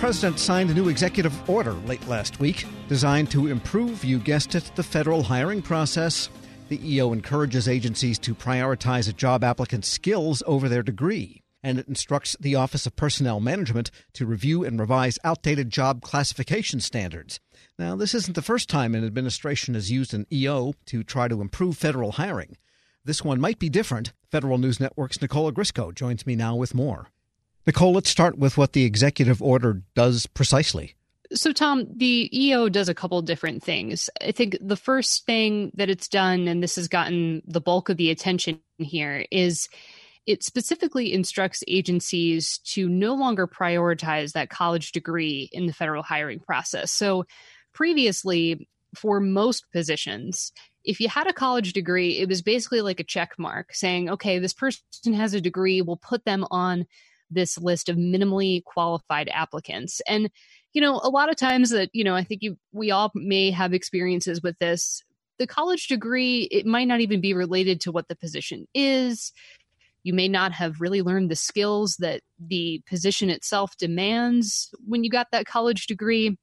president signed a new executive order late last week designed to improve, you guessed it, the federal hiring process. The EO encourages agencies to prioritize a job applicant's skills over their degree, and it instructs the Office of Personnel Management to review and revise outdated job classification standards. Now, this isn't the first time an administration has used an EO to try to improve federal hiring. This one might be different. Federal News Network's Nicole Ogrysko joins me now with more. Nicole, let's start with what the executive order does precisely. So, Tom, the EO does a couple different things. I think the first thing that it's done, and this has gotten the bulk of the attention here, is it specifically instructs agencies to no longer prioritize that college degree in the federal hiring process. So, previously, for most positions, if you had a college degree, it was basically like a check mark saying, okay, this person has a degree, we'll put them on this list of minimally qualified applicants. And, you know, a lot of times that, you know, I think you, we all may have experiences with this. The college degree, it might not even be related to what the position is. You may not have really learned the skills that the position itself demands when you got that college degree.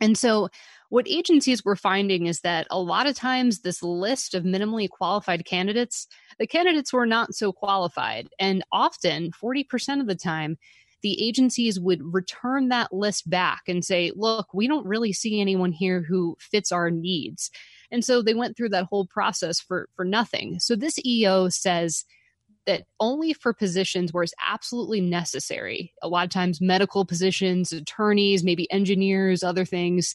And so, what agencies were finding is that a lot of times this list of minimally qualified candidates, the candidates were not so qualified. And often, 40% of the time, the agencies would return that list back and say, look, we don't really see anyone here who fits our needs. And so they went through that whole process for, for nothing. So this EO says that only for positions where it's absolutely necessary, a lot of times medical positions, attorneys, maybe engineers, other things,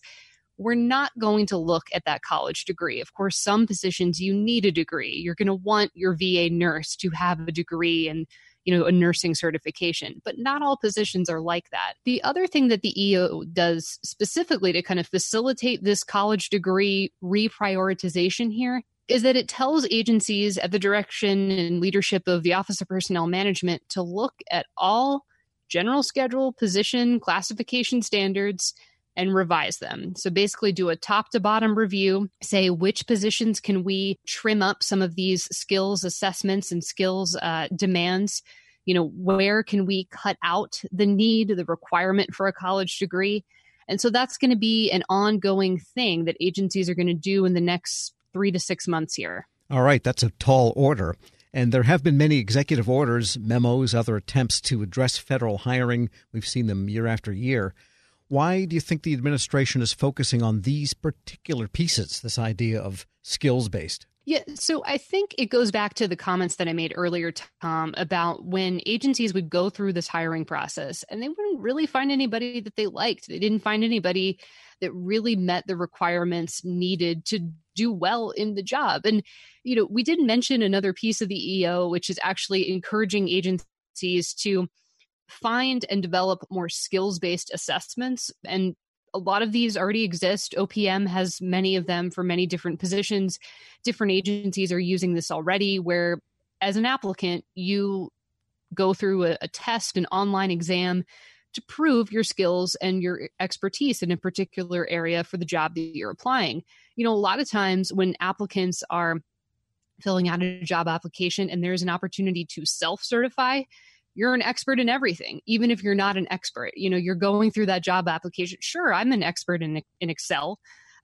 we're not going to look at that college degree. Of course, some positions you need a degree. You're going to want your VA nurse to have a degree and you know a nursing certification but not all positions are like that the other thing that the eo does specifically to kind of facilitate this college degree reprioritization here is that it tells agencies at the direction and leadership of the office of personnel management to look at all general schedule position classification standards and revise them. So basically do a top to bottom review, say which positions can we trim up some of these skills assessments and skills uh, demands. You know, where can we cut out the need, the requirement for a college degree? And so that's going to be an ongoing thing that agencies are going to do in the next three to six months here. All right, that's a tall order. And there have been many executive orders, memos, other attempts to address federal hiring. We've seen them year after year. Why do you think the administration is focusing on these particular pieces, this idea of skills based? Yeah, so I think it goes back to the comments that I made earlier, Tom, about when agencies would go through this hiring process and they wouldn't really find anybody that they liked. They didn't find anybody that really met the requirements needed to do well in the job. And, you know, we did mention another piece of the EO, which is actually encouraging agencies to find and develop more skills based assessments. And a lot of these already exist. OPM has many of them for many different positions. Different agencies are using this already, where as an applicant, you go through a, a test, an online exam to prove your skills and your expertise in a particular area for the job that you're applying. You know, a lot of times when applicants are filling out a job application and there's an opportunity to self certify, you're an expert in everything even if you're not an expert. You know you're going through that job application. Sure i'm an expert in, in excel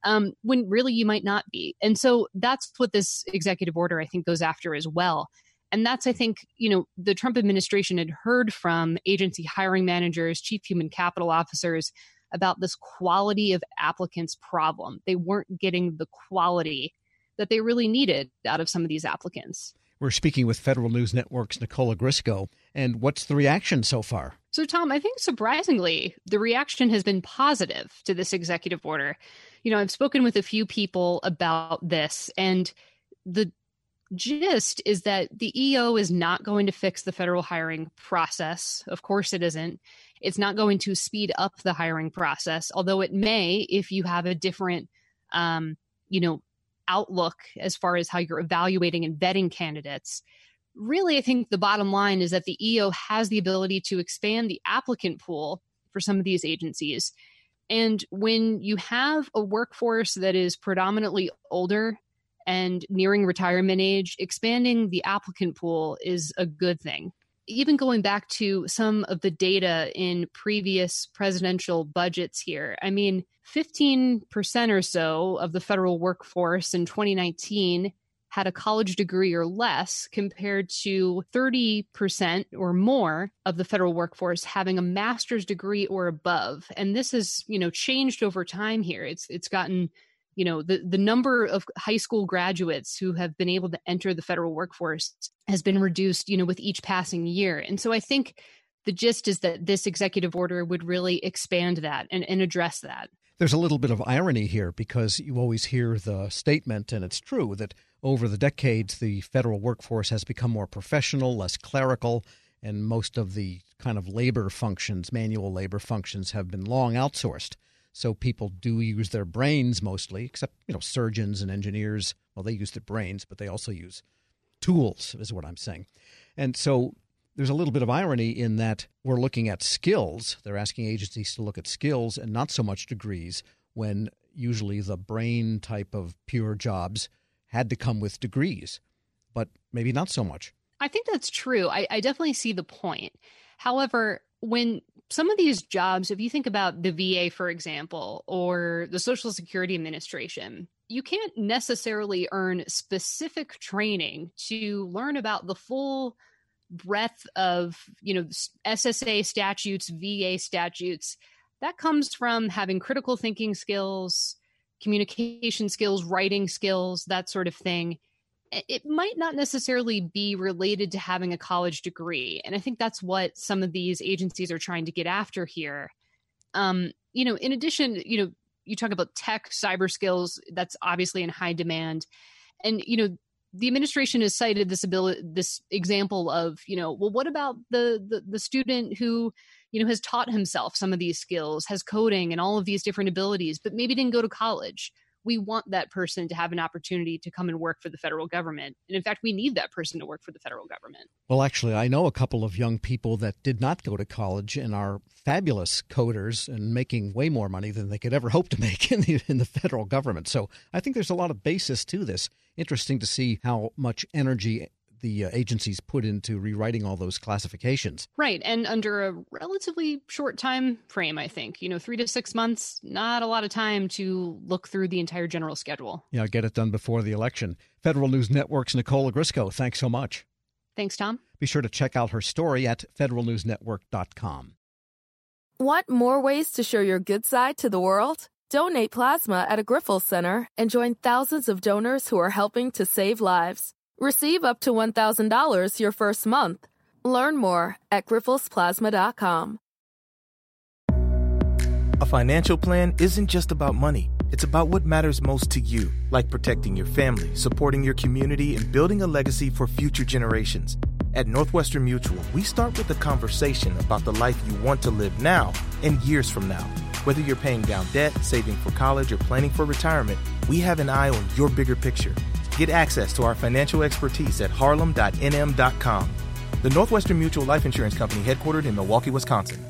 um, when really you might not be. And so that's what this executive order i think goes after as well. And that's i think you know the trump administration had heard from agency hiring managers chief human capital officers about this quality of applicants problem. They weren't getting the quality that they really needed out of some of these applicants we're speaking with Federal News Network's Nicole Ogrysko. And what's the reaction so far? So, Tom, I think surprisingly, the reaction has been positive to this executive order. You know, I've spoken with a few people about this, and the gist is that the EO is not going to fix the federal hiring process. Of course, it isn't. It's not going to speed up the hiring process, although it may if you have a different, um, you know, outlook as far as how you're evaluating and vetting candidates. Really, I think the bottom line is that the EO has the ability to expand the applicant pool for some of these agencies. And when you have a workforce that is predominantly older and nearing retirement age, expanding the applicant pool is a good thing. Even going back to some of the data in previous presidential budgets here, I mean, 15% or so of the federal workforce in 2019 had a college degree or less compared to 30% or more of the federal workforce having a master's degree or above. And this has you know changed over time here. It's it's gotten you know the the number of high school graduates who have been able to enter the federal workforce has been reduced you know with each passing year and so i think the gist is that this executive order would really expand that and, and address that there's a little bit of irony here because you always hear the statement, and it's true, that over the decades, the federal workforce has become more professional, less clerical, and most of the kind of labor functions, manual labor functions, have been long outsourced. So people do use their brains mostly, except you know surgeons and engineers. Well, they use their brains, but they also use tools, is what I'm saying. And so there's a little bit of irony in that we're looking at skills. They're asking agencies to look at skills and not so much degrees, when usually the brain type of pure jobs had to come with degrees, but maybe not so much. I think that's true. I, I definitely see the point. However, when some of these jobs, if you think about the VA, for example, or the Social Security Administration, you can't necessarily earn specific training to learn about the full breadth of, you know, SSA statutes, VA statutes. That comes from having critical thinking skills, communication skills, writing skills, that sort of thing. It might not necessarily be related to having a college degree. And I think that's what some of these agencies are trying to get after here. Um, you know, in addition, you know, you talk about tech, cyber skills, that's obviously in high demand. And, you know, the administration has cited this ability, this example of, you know, well, what about the, the, the student who you know has taught himself some of these skills has coding and all of these different abilities but maybe didn't go to college we want that person to have an opportunity to come and work for the federal government. And in fact, we need that person to work for the federal government. Well, actually, I know a couple of young people that did not go to college and are fabulous coders and making way more money than they could ever hope to make in the, in the federal government. So I think there's a lot of basis to this. Interesting to see how much energy the uh, agencies put into rewriting all those classifications. Right, and under a relatively short time frame, I think. You know, 3 to 6 months, not a lot of time to look through the entire general schedule. Yeah, get it done before the election. Federal News Network's Nicole Ogrysko, thanks so much. Thanks, Tom. Be sure to check out her story at federalnewsnetwork.com. Want more ways to show your good side to the world? Donate plasma at a Grifols Center and join thousands of donors who are helping to save lives. Receive up to $1,000 your first month. Learn more at grifolsplasma.com. A financial plan isn't just about money. It's about what matters most to you, like protecting your family, supporting your community, and building a legacy for future generations. At Northwestern Mutual, we start with a conversation about the life you want to live now and years from now. Whether you're paying down debt, saving for college, or planning for retirement, we have an eye on your bigger picture Get access to our financial expertise at harlem.nm.com. The Northwestern Mutual Life Insurance Company, headquartered in Milwaukee, Wisconsin.